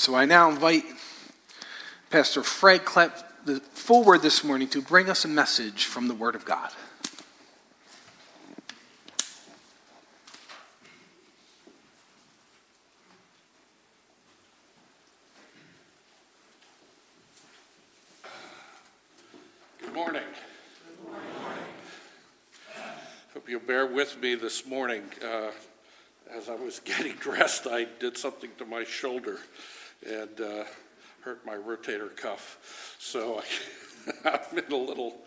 So I now invite Pastor Fred Klepp forward this morning to bring us a message from the Word of God. Good morning. Hope you'll bear with me this morning. Uh, as I was getting dressed, I did something to my shoulder and uh, hurt my rotator cuff. So I'm in a little,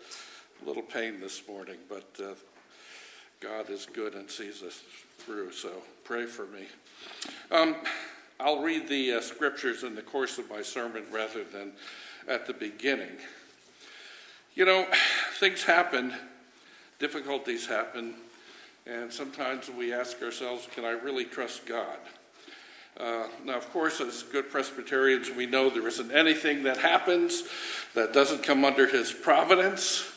little pain this morning, but uh, God is good and sees us through. So pray for me. Um, I'll read the uh, scriptures in the course of my sermon rather than at the beginning. You know, things happen, difficulties happen, and sometimes we ask ourselves, can I really trust God? Uh, now, of course, as good Presbyterians, we know there isn't anything that happens that doesn't come under His providence.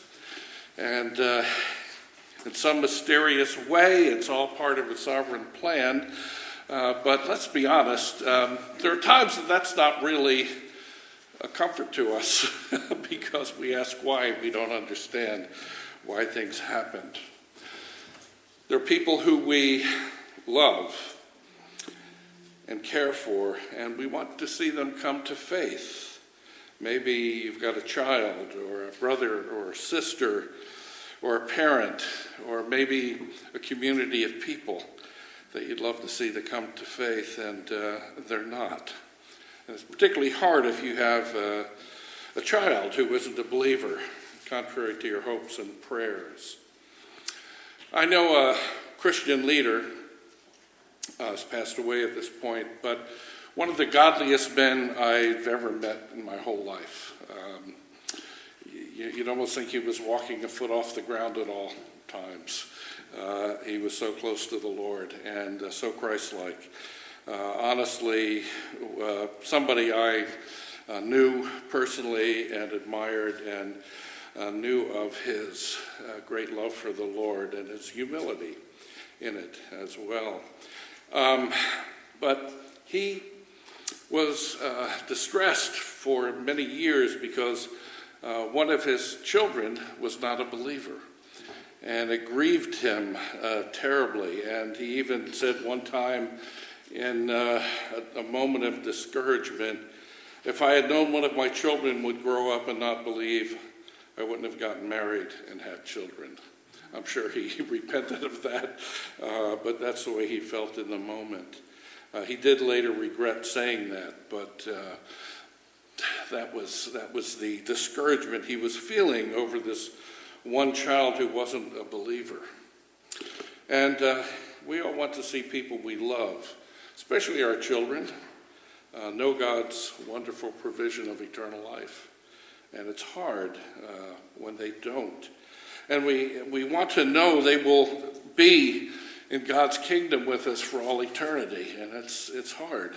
And uh, in some mysterious way, it's all part of a sovereign plan. Uh, but let's be honest, um, there are times that that's not really a comfort to us because we ask why we don't understand why things happened. There are people who we love and care for, and we want to see them come to faith. Maybe you've got a child, or a brother, or a sister, or a parent, or maybe a community of people that you'd love to see to come to faith, and uh, they're not. And it's particularly hard if you have uh, a child who isn't a believer, contrary to your hopes and prayers. I know a Christian leader uh, has passed away at this point, but one of the godliest men I've ever met in my whole life. Um, you, would almost think he was walking a foot off the ground at all times. Uh, he was so close to the Lord and uh, so Christ like. Uh, honestly, uh, somebody I uh, knew personally and admired and knew of his great love for the Lord and his humility in it as well. Um, but he was uh, distressed for many years because uh, one of his children was not a believer. And it grieved him uh, terribly. And he even said one time, in uh, a, a moment of discouragement, if I had known one of my children would grow up and not believe, I wouldn't have gotten married and had children. I'm sure he repented of that, uh, but that's the way he felt in the moment. Uh, he did later regret saying that, but uh, that was that was the discouragement he was feeling over this one child who wasn't a believer. And uh, we all want to see people we love, especially our children, uh, know God's wonderful provision of eternal life. And it's hard uh, when they don't. And we, we want to know they will be in God's kingdom with us for all eternity. And it's, it's hard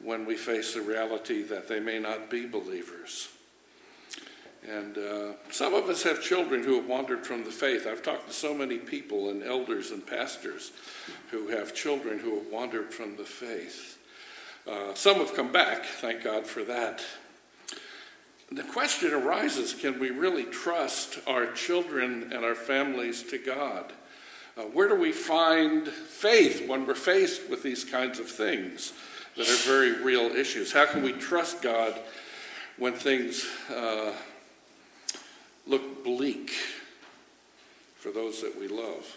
when we face the reality that they may not be believers. And uh, some of us have children who have wandered from the faith. I've talked to so many people and elders and pastors who have children who have wandered from the faith. Uh, some have come back, thank God for that the question arises can we really trust our children and our families to God? Uh, where do we find faith when we're faced with these kinds of things that are very real issues? How can we trust God when things uh, look bleak for those that we love?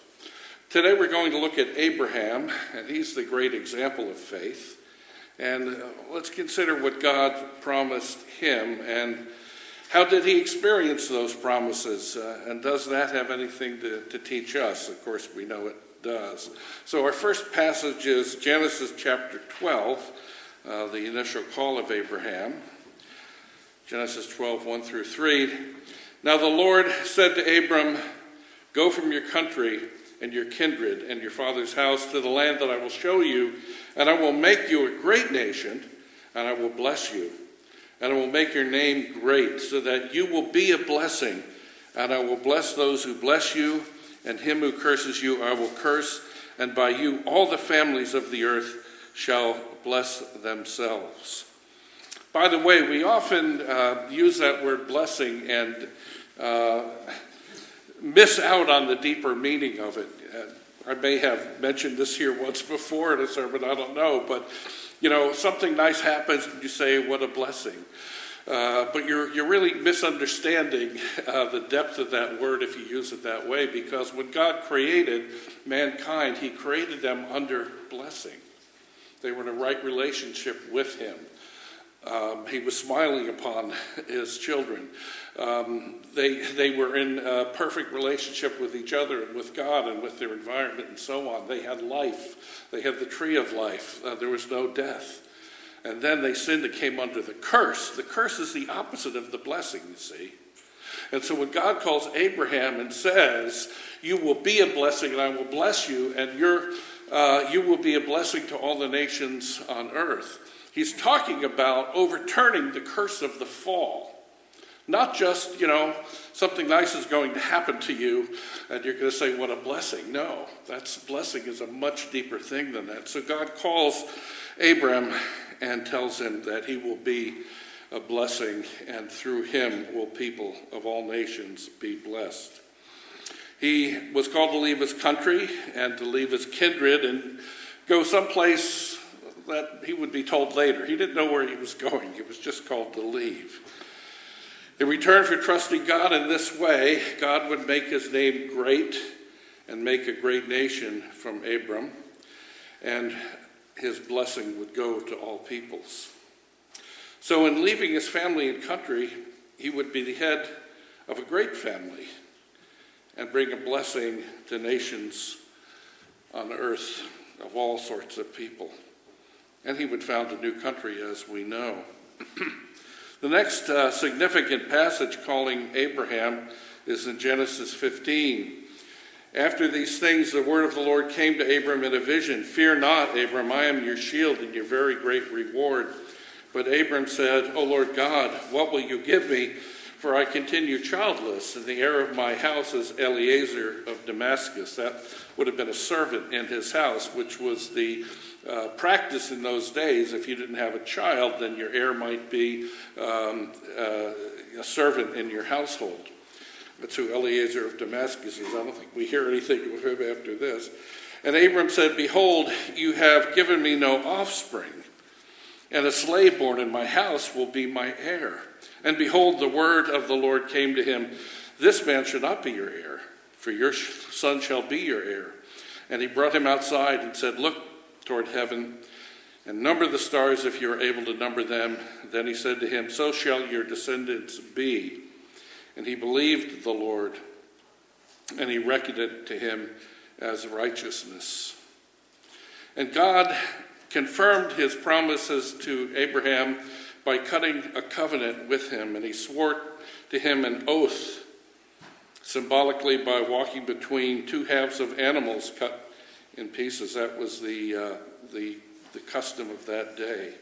Today we're going to look at Abraham, and he's the great example of faith. And uh, let's consider what God promised him and how did he experience those promises? Uh, and does that have anything to, to teach us? Of course, we know it does. So, our first passage is Genesis chapter 12, uh, the initial call of Abraham. Genesis 12, 1 through 3. Now the Lord said to Abram, Go from your country and your kindred and your father's house to the land that I will show you and I will make you a great nation, and I will bless you. And I will make your name great, so that you will be a blessing. And I will bless those who bless you, and him who curses you I will curse, and by you all the families of the earth shall bless themselves. By the way, we often uh, use that word blessing and uh, miss out on the deeper meaning of it. I may have mentioned this here once before in a sermon, I don't know, but you know, something nice happens and you say, What a blessing. Uh, but you're, you're really misunderstanding uh, the depth of that word if you use it that way, because when God created mankind, He created them under blessing. They were in a right relationship with Him. Um, he was smiling upon his children. Um, they, they were in perfect relationship with each other and with God and with their environment and so on. They had life, they had the tree of life, uh, there was no death. And then they sinned and came under the curse. The curse is the opposite of the blessing, you see. And so when God calls Abraham and says, You will be a blessing and I will bless you, and you're, uh, you will be a blessing to all the nations on earth, he's talking about overturning the curse of the fall. Not just, you know, something nice is going to happen to you and you're going to say, What a blessing. No, that's blessing is a much deeper thing than that. So God calls Abram and tells him that he will be a blessing, and through him will people of all nations be blessed. He was called to leave his country and to leave his kindred and go someplace that he would be told later. He didn't know where he was going, he was just called to leave. In return for trusting God in this way, God would make his name great and make a great nation from Abram. And his blessing would go to all peoples. So, in leaving his family and country, he would be the head of a great family and bring a blessing to nations on earth of all sorts of people. And he would found a new country, as we know. the next uh, significant passage calling Abraham is in Genesis 15. After these things, the word of the Lord came to Abram in a vision Fear not, Abram, I am your shield and your very great reward. But Abram said, O Lord God, what will you give me? For I continue childless, and the heir of my house is Eliezer of Damascus. That would have been a servant in his house, which was the uh, practice in those days. If you didn't have a child, then your heir might be um, uh, a servant in your household. That's who Eliezer of Damascus is. I don't think we hear anything of him after this. And Abram said, Behold, you have given me no offspring, and a slave born in my house will be my heir. And behold, the word of the Lord came to him This man shall not be your heir, for your son shall be your heir. And he brought him outside and said, Look toward heaven and number the stars if you are able to number them. Then he said to him, So shall your descendants be. And he believed the Lord, and he reckoned it to him as righteousness. And God confirmed his promises to Abraham by cutting a covenant with him, and he swore to him an oath, symbolically by walking between two halves of animals cut in pieces. That was the, uh, the, the custom of that day.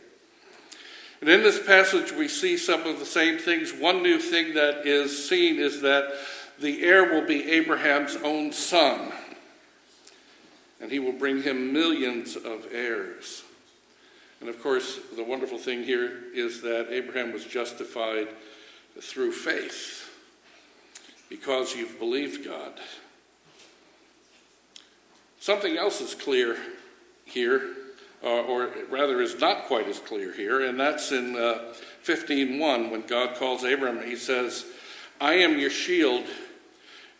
And in this passage, we see some of the same things. One new thing that is seen is that the heir will be Abraham's own son, and he will bring him millions of heirs. And of course, the wonderful thing here is that Abraham was justified through faith because you've believed God. Something else is clear here uh, or rather is not quite as clear here, and that's in uh, 15.1 when God calls Abram, he says, I am your shield,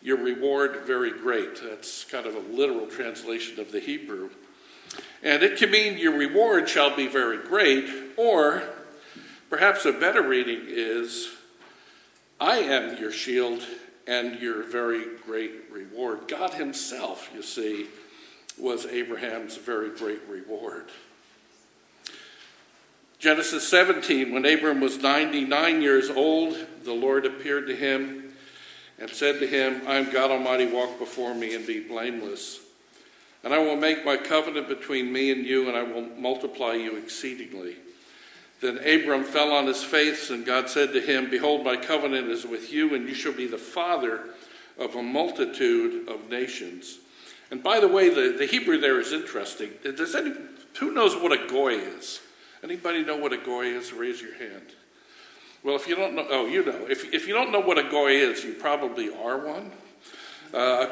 your reward very great. That's kind of a literal translation of the Hebrew. And it can mean your reward shall be very great, or perhaps a better reading is, I am your shield and your very great reward. God Himself, you see, was Abraham's very great reward. Genesis 17, when Abram was 99 years old, the Lord appeared to him and said to him, I am God Almighty, walk before me and be blameless. And I will make my covenant between me and you, and I will multiply you exceedingly. Then Abram fell on his face, and God said to him, Behold, my covenant is with you, and you shall be the father of a multitude of nations. And by the way, the, the Hebrew there is interesting. Does any Who knows what a goy is? Anybody know what a goy is? Raise your hand. Well, if you don't know, oh, you know. If, if you don't know what a goy is, you probably are one. Uh,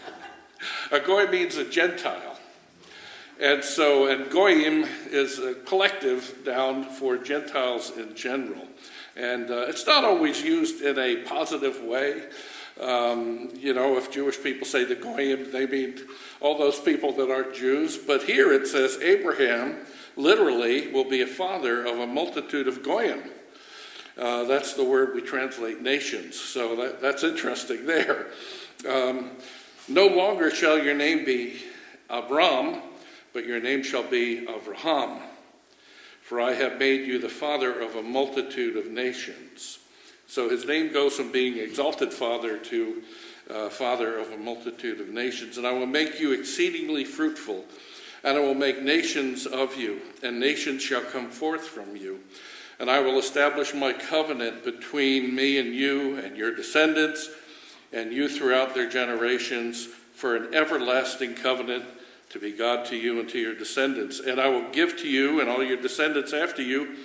a goy means a Gentile. And so, and goyim is a collective down for Gentiles in general. And uh, it's not always used in a positive way. Um, you know, if Jewish people say the goyim, they mean all those people that aren't Jews. But here it says Abraham literally will be a father of a multitude of goyim. Uh, that's the word we translate nations. So that, that's interesting there. Um, no longer shall your name be Abram, but your name shall be Avraham. For I have made you the father of a multitude of nations. So his name goes from being exalted father to uh, father of a multitude of nations. And I will make you exceedingly fruitful, and I will make nations of you, and nations shall come forth from you. And I will establish my covenant between me and you and your descendants and you throughout their generations for an everlasting covenant to be God to you and to your descendants. And I will give to you and all your descendants after you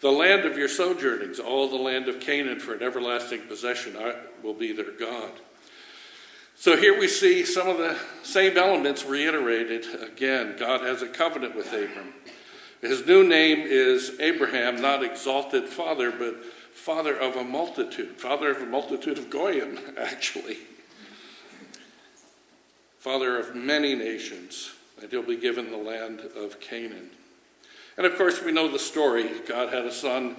the land of your sojournings, all the land of Canaan for an everlasting possession. I will be their God. So here we see some of the same elements reiterated again. God has a covenant with Abram. His new name is Abraham, not exalted father, but father of a multitude, father of a multitude of Goyim, actually. Father of many nations, and he'll be given the land of Canaan. And of course, we know the story. God had a son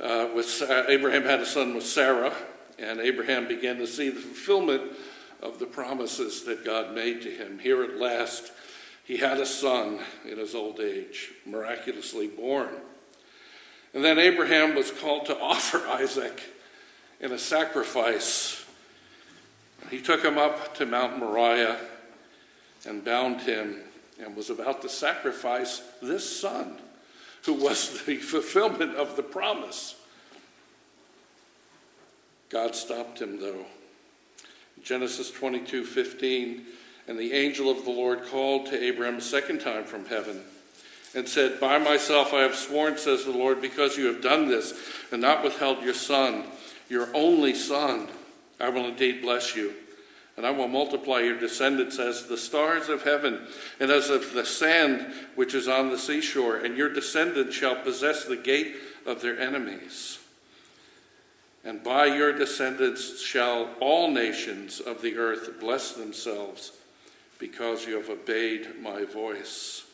uh, with Abraham had a son with Sarah, and Abraham began to see the fulfillment of the promises that God made to him. Here at last, he had a son in his old age, miraculously born. And then Abraham was called to offer Isaac in a sacrifice. He took him up to Mount Moriah and bound him and was about to sacrifice this son who was the fulfillment of the promise. God stopped him though. Genesis 22 15, and the angel of the Lord called to Abraham a second time from heaven and said, By myself I have sworn, says the Lord, because you have done this and not withheld your son, your only son, I will indeed bless you. And I will multiply your descendants as the stars of heaven and as of the sand which is on the seashore, and your descendants shall possess the gate of their enemies. And by your descendants shall all nations of the earth bless themselves, because you have obeyed my voice.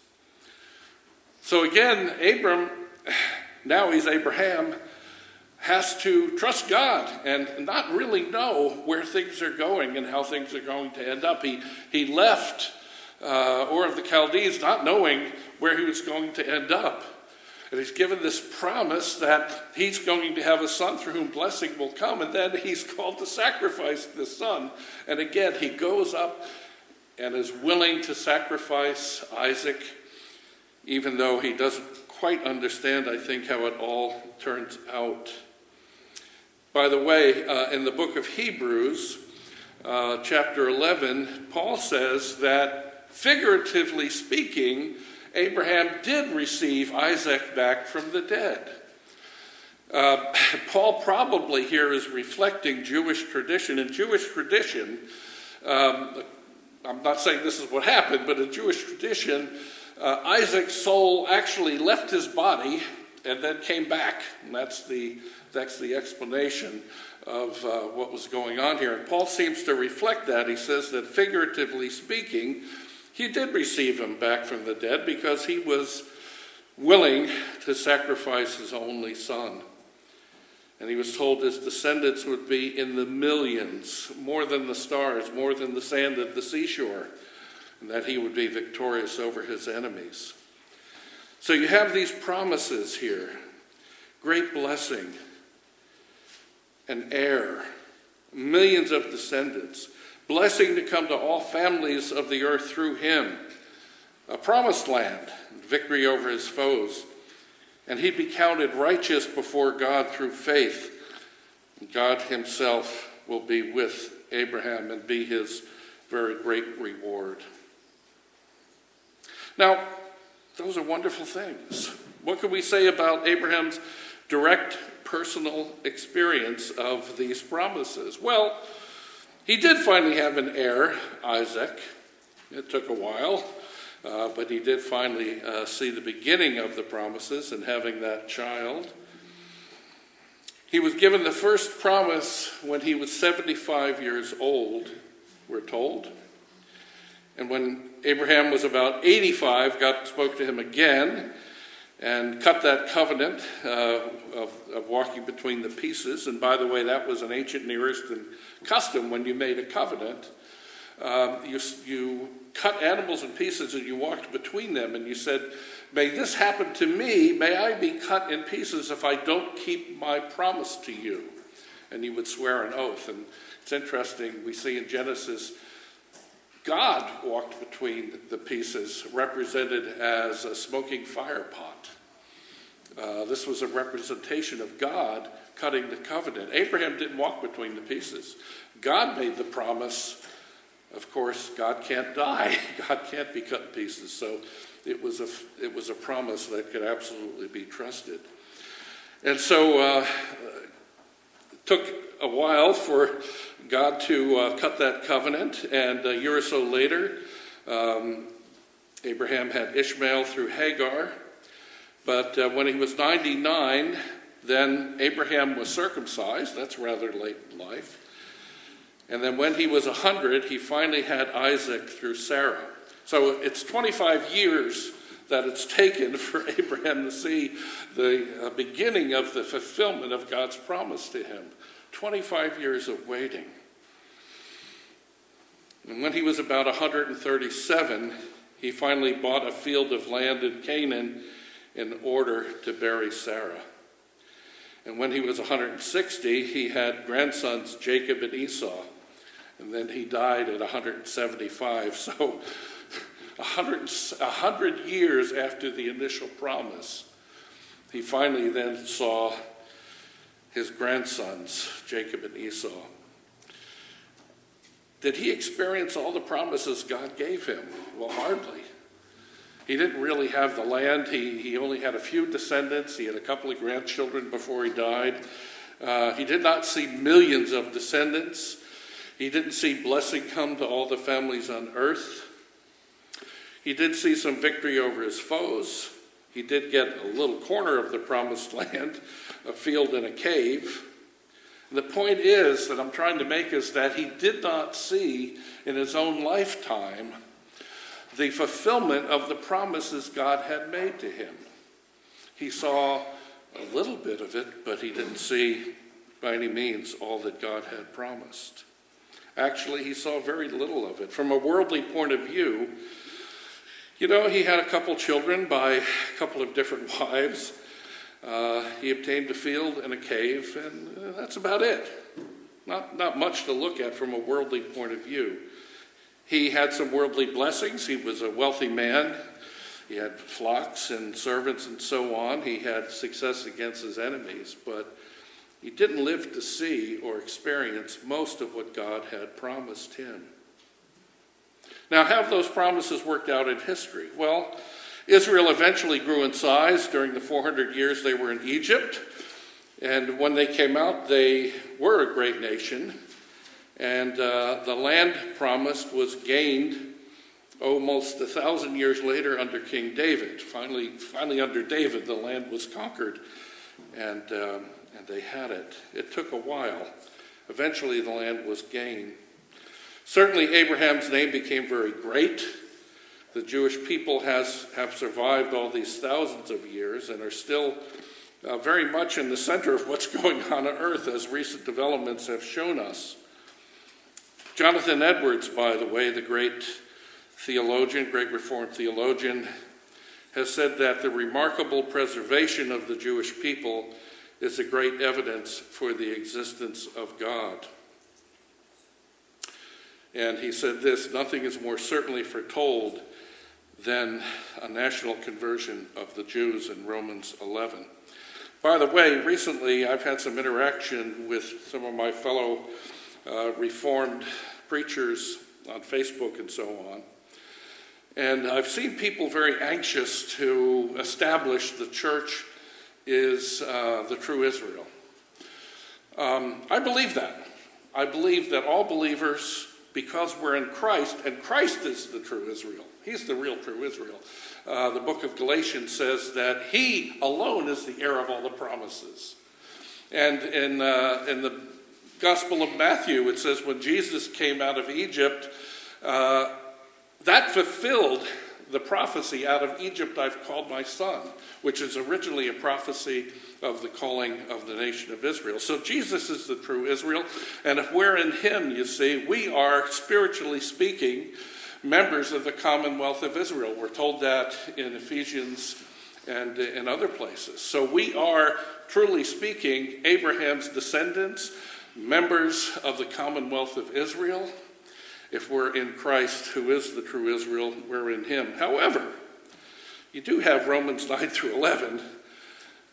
So again, Abram, now he's Abraham, has to trust God and not really know where things are going and how things are going to end up. He, he left uh, Ur of the Chaldees not knowing where he was going to end up. And he's given this promise that he's going to have a son through whom blessing will come, and then he's called to sacrifice this son. And again, he goes up and is willing to sacrifice Isaac even though he doesn't quite understand, I think, how it all turns out. By the way, uh, in the book of Hebrews, uh, chapter 11, Paul says that figuratively speaking, Abraham did receive Isaac back from the dead. Uh, Paul probably here is reflecting Jewish tradition. In Jewish tradition, um, I'm not saying this is what happened, but in Jewish tradition, uh, Isaac's soul actually left his body and then came back. And that's the, that's the explanation of uh, what was going on here. And Paul seems to reflect that. He says that figuratively speaking, he did receive him back from the dead because he was willing to sacrifice his only son. And he was told his descendants would be in the millions, more than the stars, more than the sand of the seashore and that he would be victorious over his enemies. So you have these promises here great blessing, an heir, millions of descendants, blessing to come to all families of the earth through him, a promised land, victory over his foes, and he'd be counted righteous before God through faith. God himself will be with Abraham and be his very great reward. Now, those are wonderful things. What can we say about Abraham's direct personal experience of these promises? Well, he did finally have an heir, Isaac. It took a while, uh, but he did finally uh, see the beginning of the promises and having that child. He was given the first promise when he was 75 years old, we're told. And when Abraham was about 85, God spoke to him again and cut that covenant uh, of, of, walking between the pieces. And by the way, that was an ancient Near Eastern custom when you made a covenant. Um, you, you cut animals in pieces and you walked between them and you said, May this happen to me. May I be cut in pieces if I don't keep my promise to you. And he would swear an oath. And it's interesting, we see in Genesis, God walked between the pieces, represented as a smoking fire pot. Uh, this was a representation of God cutting the covenant. Abraham didn't walk between the pieces. God made the promise. Of course, God can't die. God can't be cut in pieces. So it was a, it was a promise that could absolutely be trusted. And so uh, took a while for God to uh, cut that covenant, and a year or so later, um, Abraham had Ishmael through Hagar. But uh, when he was 99, then Abraham was circumcised. That's rather late in life. And then when he was 100, he finally had Isaac through Sarah. So it's 25 years that it's taken for Abraham to see the uh, beginning of the fulfillment of God's promise to him. 25 years of waiting. And when he was about 137, he finally bought a field of land in Canaan in order to bury Sarah. And when he was 160, he had grandsons Jacob and Esau. And then he died at 175. So 100, 100 years after the initial promise, he finally then saw his grandsons, Jacob and Esau. Did he experience all the promises God gave him? Well, hardly. He didn't really have the land. He, he only had a few descendants. He had a couple of grandchildren before he died. Uh, he did not see millions of descendants. He didn't see blessing come to all the families on earth. He did see some victory over his foes. He did get a little corner of the promised land, a field and a cave. And the point is that I'm trying to make is that he did not see in his own lifetime the fulfillment of the promises God had made to him. He saw a little bit of it, but he didn't see by any means all that God had promised. Actually, he saw very little of it. From a worldly point of view, you know, he had a couple children by a couple of different wives. Uh, he obtained a field and a cave, and uh, that's about it. Not, not much to look at from a worldly point of view. He had some worldly blessings. He was a wealthy man. He had flocks and servants and so on. He had success against his enemies, but he didn't live to see or experience most of what God had promised him. Now, have those promises worked out in history? Well, Israel eventually grew in size during the 400 years they were in Egypt. And when they came out, they were a great nation. And uh, the land promised was gained almost a thousand years later under King David. Finally, finally under David, the land was conquered, and, um, and they had it. It took a while. Eventually, the land was gained. Certainly, Abraham's name became very great. The Jewish people has, have survived all these thousands of years and are still uh, very much in the center of what's going on on earth, as recent developments have shown us. Jonathan Edwards, by the way, the great theologian, great Reformed theologian, has said that the remarkable preservation of the Jewish people is a great evidence for the existence of God. And he said this nothing is more certainly foretold than a national conversion of the Jews in Romans 11. By the way, recently I've had some interaction with some of my fellow uh, Reformed preachers on Facebook and so on. And I've seen people very anxious to establish the church is uh, the true Israel. Um, I believe that. I believe that all believers, because we're in Christ, and Christ is the true Israel, He's the real true Israel. Uh, the book of Galatians says that He alone is the heir of all the promises. And in, uh, in the Gospel of Matthew, it says when Jesus came out of Egypt, uh, that fulfilled the prophecy out of Egypt I've called my son, which is originally a prophecy of the calling of the nation of Israel. So Jesus is the true Israel, and if we're in him, you see, we are spiritually speaking members of the commonwealth of Israel. We're told that in Ephesians and in other places. So we are truly speaking Abraham's descendants, members of the commonwealth of Israel. If we're in Christ, who is the true Israel, we're in him. However, you do have Romans 9 through 11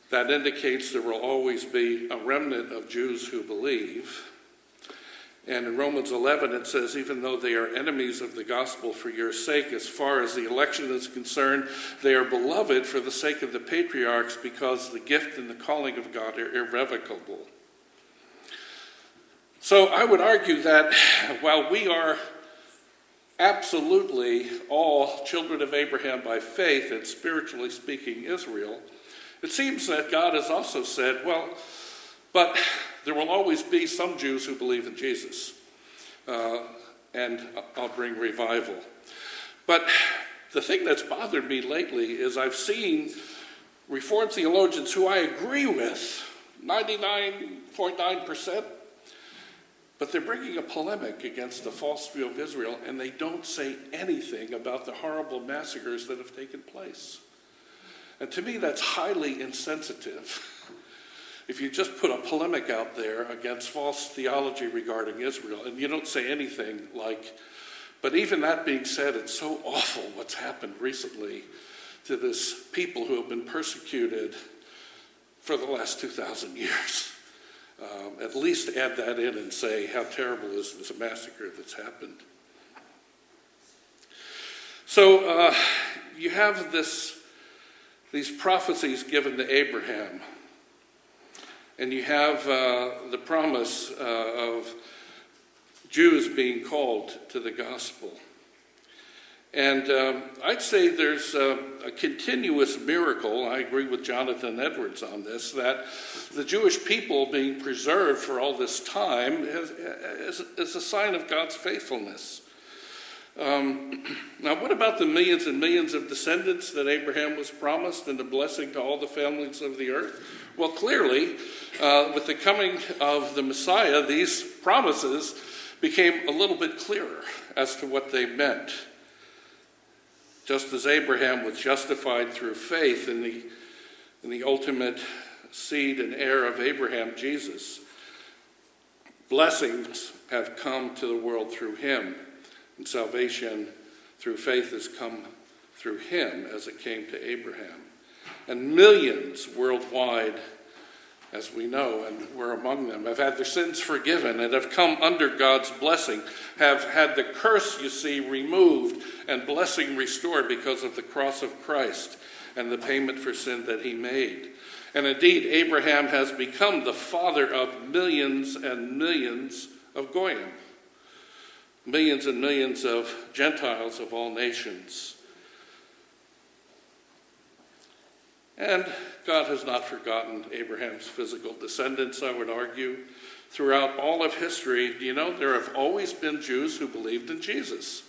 that indicates there will always be a remnant of Jews who believe. And in Romans 11, it says, even though they are enemies of the gospel for your sake, as far as the election is concerned, they are beloved for the sake of the patriarchs because the gift and the calling of God are irrevocable. So I would argue that while we are absolutely all children of Abraham by faith and spiritually speaking Israel, it seems that God has also said, well, but there will always be some Jews who believe in Jesus, uh, and I'll bring revival. But the thing that's bothered me lately is I've seen Reformed theologians who I agree with, 99.9%, but they're bringing a polemic against the false view of Israel, and they don't say anything about the horrible massacres that have taken place. And to me, that's highly insensitive. If you just put a polemic out there against false theology regarding Israel, and you don't say anything like, but even that being said, it's so awful what's happened recently to this people who have been persecuted for the last 2,000 years. Um, at least add that in and say, how terrible is this massacre that's happened? So uh, you have this, these prophecies given to Abraham, and you have uh, the promise uh, of Jews being called to the gospel. And um, I'd say there's a, a, continuous miracle. I agree with Jonathan Edwards on this that the Jewish people being preserved for all this time is, is, is a sign of God's faithfulness. Um, now, what about the millions and millions of descendants that Abraham was promised and the blessing to all the families of the earth? Well, clearly, uh, with the coming of the Messiah, these promises became a little bit clearer as to what they meant. Just as Abraham was justified through faith in the, in the ultimate seed and heir of Abraham, Jesus, blessings have come to the world through him, and salvation through faith has come through him as it came to Abraham. And millions worldwide as we know, and we're among them, have had their sins forgiven and have come under God's blessing, have had the curse, you see, removed and blessing restored because of the cross of Christ and the payment for sin that he made. And indeed, Abraham has become the father of millions and millions of Goyim, millions and millions of Gentiles of all nations. And God has not forgotten Abraham's physical descendants, I would argue. Throughout all of history, you know, there have always been Jews who believed in Jesus.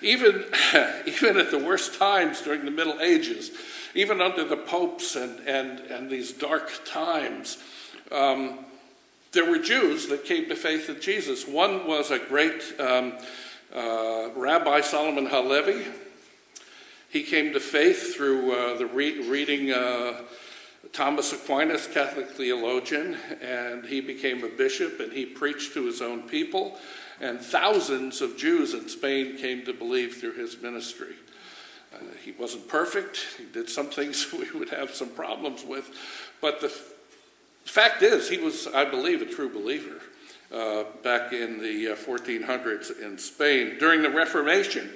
Even, even at the worst times during the Middle Ages, even under the popes and, and, and these dark times, um, there were Jews that came to faith in Jesus. One was a great um, uh, Rabbi Solomon Halevi, he came to faith through uh, the re- reading uh, Thomas Aquinas, Catholic theologian, and he became a bishop and he preached to his own people. And thousands of Jews in Spain came to believe through his ministry. Uh, he wasn't perfect. He did some things we would have some problems with. But the fact is, he was, I believe, a true believer uh, back in the 1400s uh, in Spain. During the Reformation,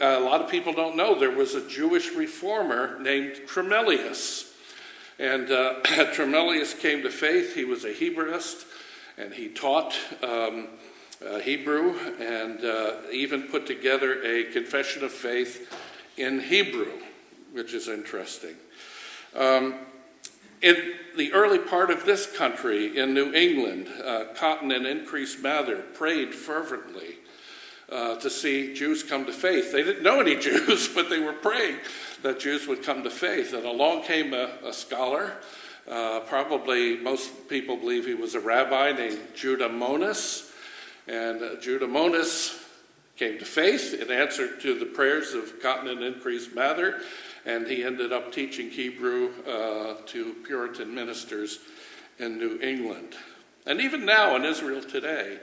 A lot of people don't know there was a Jewish reformer named Tremellius. And uh, Tremellius came to faith. He was a Hebraist, and he taught um, uh, Hebrew and uh, even put together a confession of faith in Hebrew, which is interesting. Um, in the early part of this country, in New England, uh, Cotton and Increase Mather prayed fervently uh, to see Jews come to faith. They didn't know any Jews, but they were praying that Jews would come to faith. And along came a, a scholar. Uh, probably most people believe he was a rabbi named Judah Monis. And uh, Judah Monis came to faith in answer to the prayers of Cotton and Increase Mather and he ended up teaching Hebrew uh, to Puritan ministers in New England. And even now in Israel today,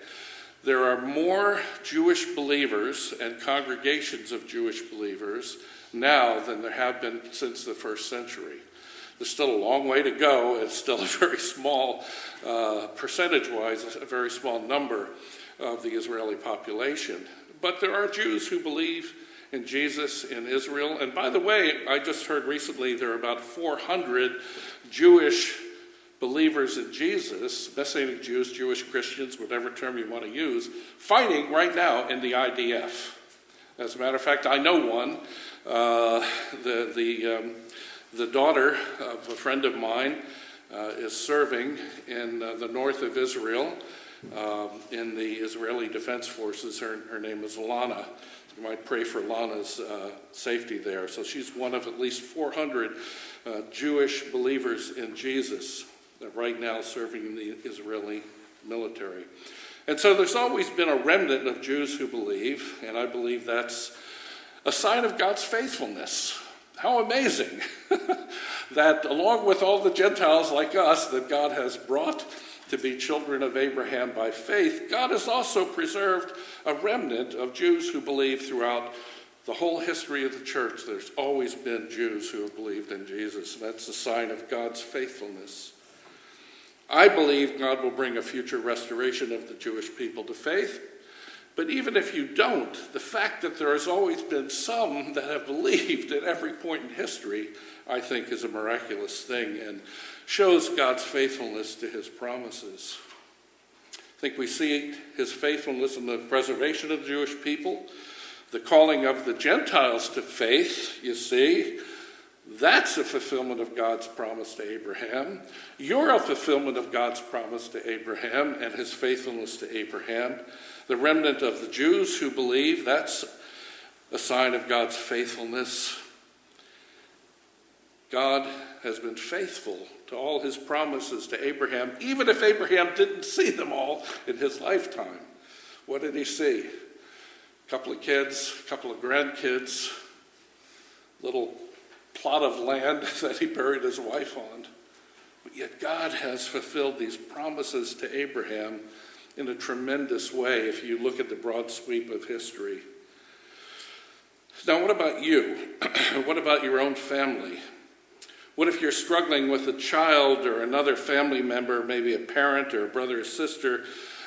there are more Jewish believers and congregations of Jewish believers now than there have been since the first century. There's still a long way to go. It's still a very small, uh, percentage wise, a very small number of the Israeli population. But there are Jews who believe in Jesus in Israel. And by the way, I just heard recently there are about 400 Jewish believers in Jesus, Messianic Jews, Jewish Christians, whatever term you want to use, fighting right now in the IDF. As a matter of fact, I know one. Uh, the, the, um, the daughter of a friend of mine uh, is serving in uh, the north of Israel um, in the Israeli Defense Forces. Her, her name is Lana. You might pray for Lana's uh, safety there. So she's one of at least 400 uh, Jewish believers in Jesus that right now serving in the Israeli military. And so there's always been a remnant of Jews who believe, and I believe that's a sign of God's faithfulness. How amazing that, along with all the Gentiles like us that God has brought to be children of Abraham by faith, God has also preserved a remnant of Jews who believe throughout the whole history of the church. There's always been Jews who have believed in Jesus. And that's a sign of God's faithfulness. I believe God will bring a future restoration of the Jewish people to faith. But even if you don't, the fact that there has always been some that have believed at every point in history, I think, is a miraculous thing. And shows God's faithfulness to his promises. I think we see his faithfulness in the preservation of the Jewish people, the calling of the Gentiles to faith, you see. That's a fulfillment of God's promise to Abraham. You're a fulfillment of God's promise to Abraham and his faithfulness to Abraham. The remnant of the Jews who believe, that's a sign of God's faithfulness. God has been faithful to all his promises to Abraham, even if Abraham didn't see them all in his lifetime. What did he see? A couple of kids, a couple of grandkids, little plot of land that he buried his wife on. But yet God has fulfilled these promises to Abraham in a tremendous way if you look at the broad sweep of history. Now, what about you? what about your own family? What if you're struggling with a child or another family member, maybe a parent or a brother or sister,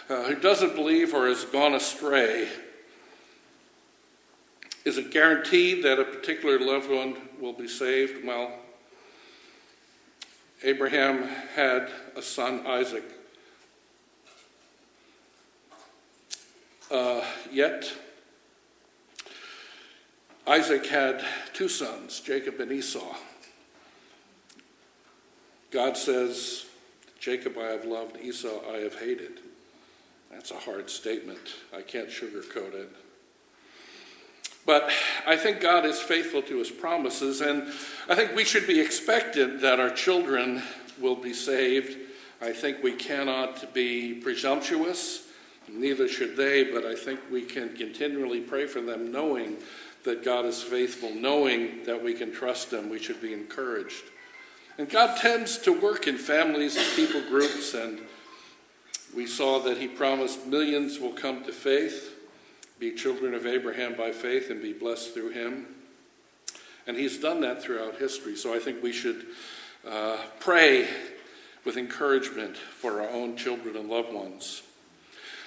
uh, who doesn't believe or has gone astray? Is it guaranteed that a particular loved one will be saved? Well, Abraham had a son, Isaac. Uh, yet, Isaac had two sons, Jacob and Esau. God says, Jacob I have loved, Esau I have hated. That's a hard statement. I can't sugarcoat it. But I think God is faithful to his promises, and I think we should be expectant that our children will be saved. I think we cannot be presumptuous, neither should they, but I think we can continually pray for them, knowing that God is faithful, knowing that we can trust them. We should be encouraged. And God tends to work in families and people groups, and we saw that He promised millions will come to faith, be children of Abraham by faith, and be blessed through Him. And He's done that throughout history. So I think we should uh, pray with encouragement for our own children and loved ones.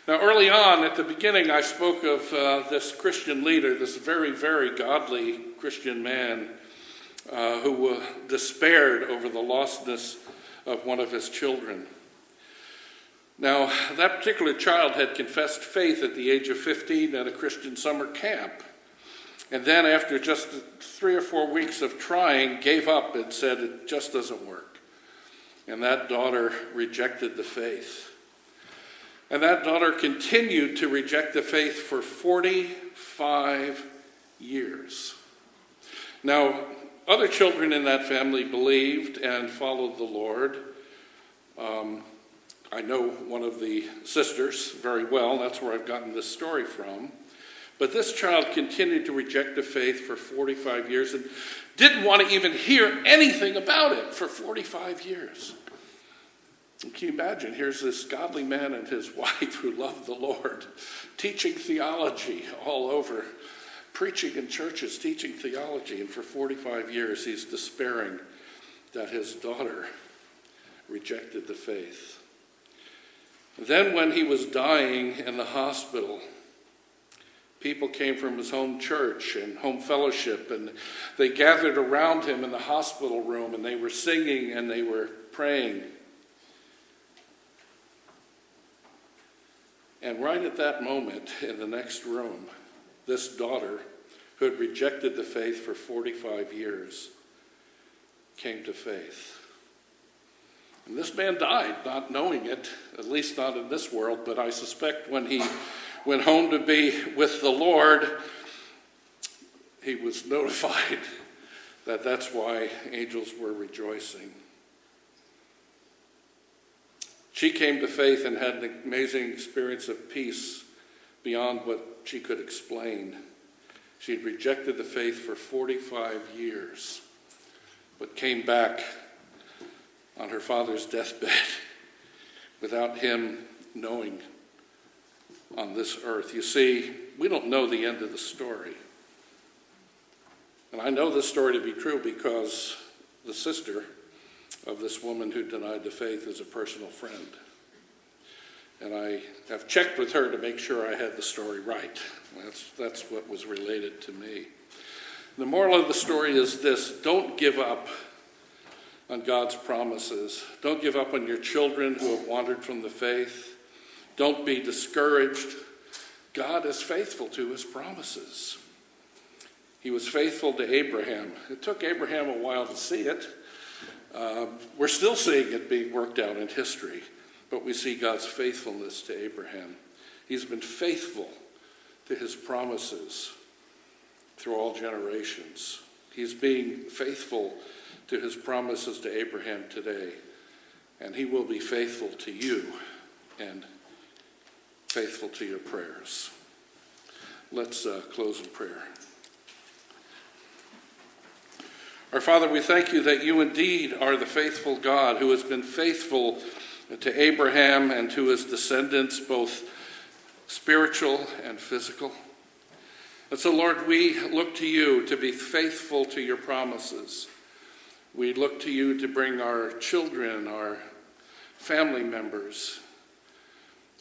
Now, early on at the beginning, I spoke of uh, this Christian leader, this very, very godly Christian man uh, who despaired over the lostness of one of his children. Now, that particular child had confessed faith at the age of 15 at a Christian summer camp. And then, after just three or four weeks of trying, gave up and said, It just doesn't work. And that daughter rejected the faith. And that daughter continued to reject the faith for 45 years. Now, other children in that family believed and followed the Lord. Um, I know one of the sisters very well. That's where I've gotten this story from. But this child continued to reject the faith for 45 years and didn't want to even hear anything about it for 45 years. Can you imagine? Here's this godly man and his wife who love the Lord, teaching theology all over, preaching in churches, teaching theology, and for 45 years he's despairing that his daughter rejected the faith. Then, when he was dying in the hospital, people came from his home church and home fellowship, and they gathered around him in the hospital room, and they were singing and they were praying. And right at that moment, in the next room, this daughter, who had rejected the faith for 45 years, came to faith. And this man died not knowing it, at least not in this world, but I suspect when he went home to be with the Lord, he was notified that that's why angels were rejoicing. She came to faith and had an amazing experience of peace beyond what she could explain. She had rejected the faith for 45 years, but came back on her father's deathbed without him knowing on this earth. You see, we don't know the end of the story. And I know this story to be true because the sister of this woman who denied the faith is a personal friend. And I have checked with her to make sure I had the story right. That's, that's what was related to me. The moral of the story is this don't give up on God's promises. Don't give up on your children who have wandered from the faith. Don't be discouraged. God is faithful to his promises. He was faithful to Abraham. It took Abraham a while to see it. Um, we're still seeing it being worked out in history, but we see God's faithfulness to Abraham. He's been faithful to his promises through all generations. He's being faithful to his promises to Abraham today, and he will be faithful to you and faithful to your prayers. Let's uh, close in prayer. Our Father, we thank you that you indeed are the faithful God who has been faithful to Abraham and to his descendants, both spiritual and physical. And so, Lord, we look to you to be faithful to your promises. We look to you to bring our children, our family members,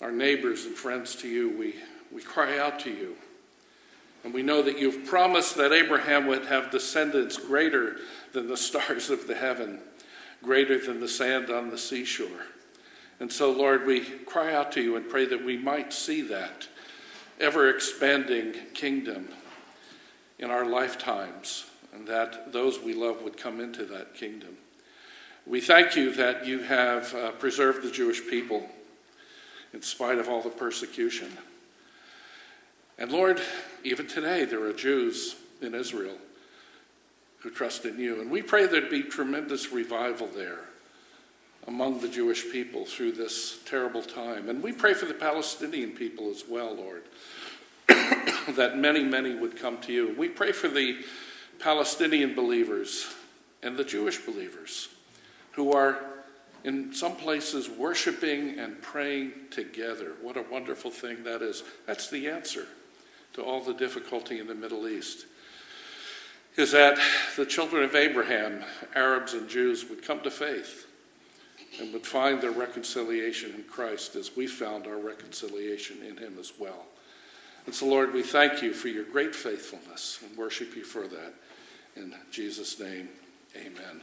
our neighbors and friends to you. We, we cry out to you and we know that you've promised that Abraham would have descendants greater than the stars of the heaven, greater than the sand on the seashore. And so, Lord, we cry out to you and pray that we might see that ever expanding kingdom in our lifetimes, and that those we love would come into that kingdom. We thank you that you have uh, preserved the Jewish people in spite of all the persecution. And Lord, even today there are Jews in Israel who trust in you. And we pray there'd be tremendous revival there among the Jewish people through this terrible time. And we pray for the Palestinian people as well, Lord, that many, many would come to you. We pray for the Palestinian believers and the Jewish believers who are in some places worshiping and praying together. What a wonderful thing that is. That's the answer to all the difficulty in the Middle East is that the children of Abraham, Arabs and Jews, would come to faith and would find their reconciliation in Christ as we found our reconciliation in him as well. And so, Lord, we thank you for your great faithfulness and worship you for that. In Jesus' name, amen.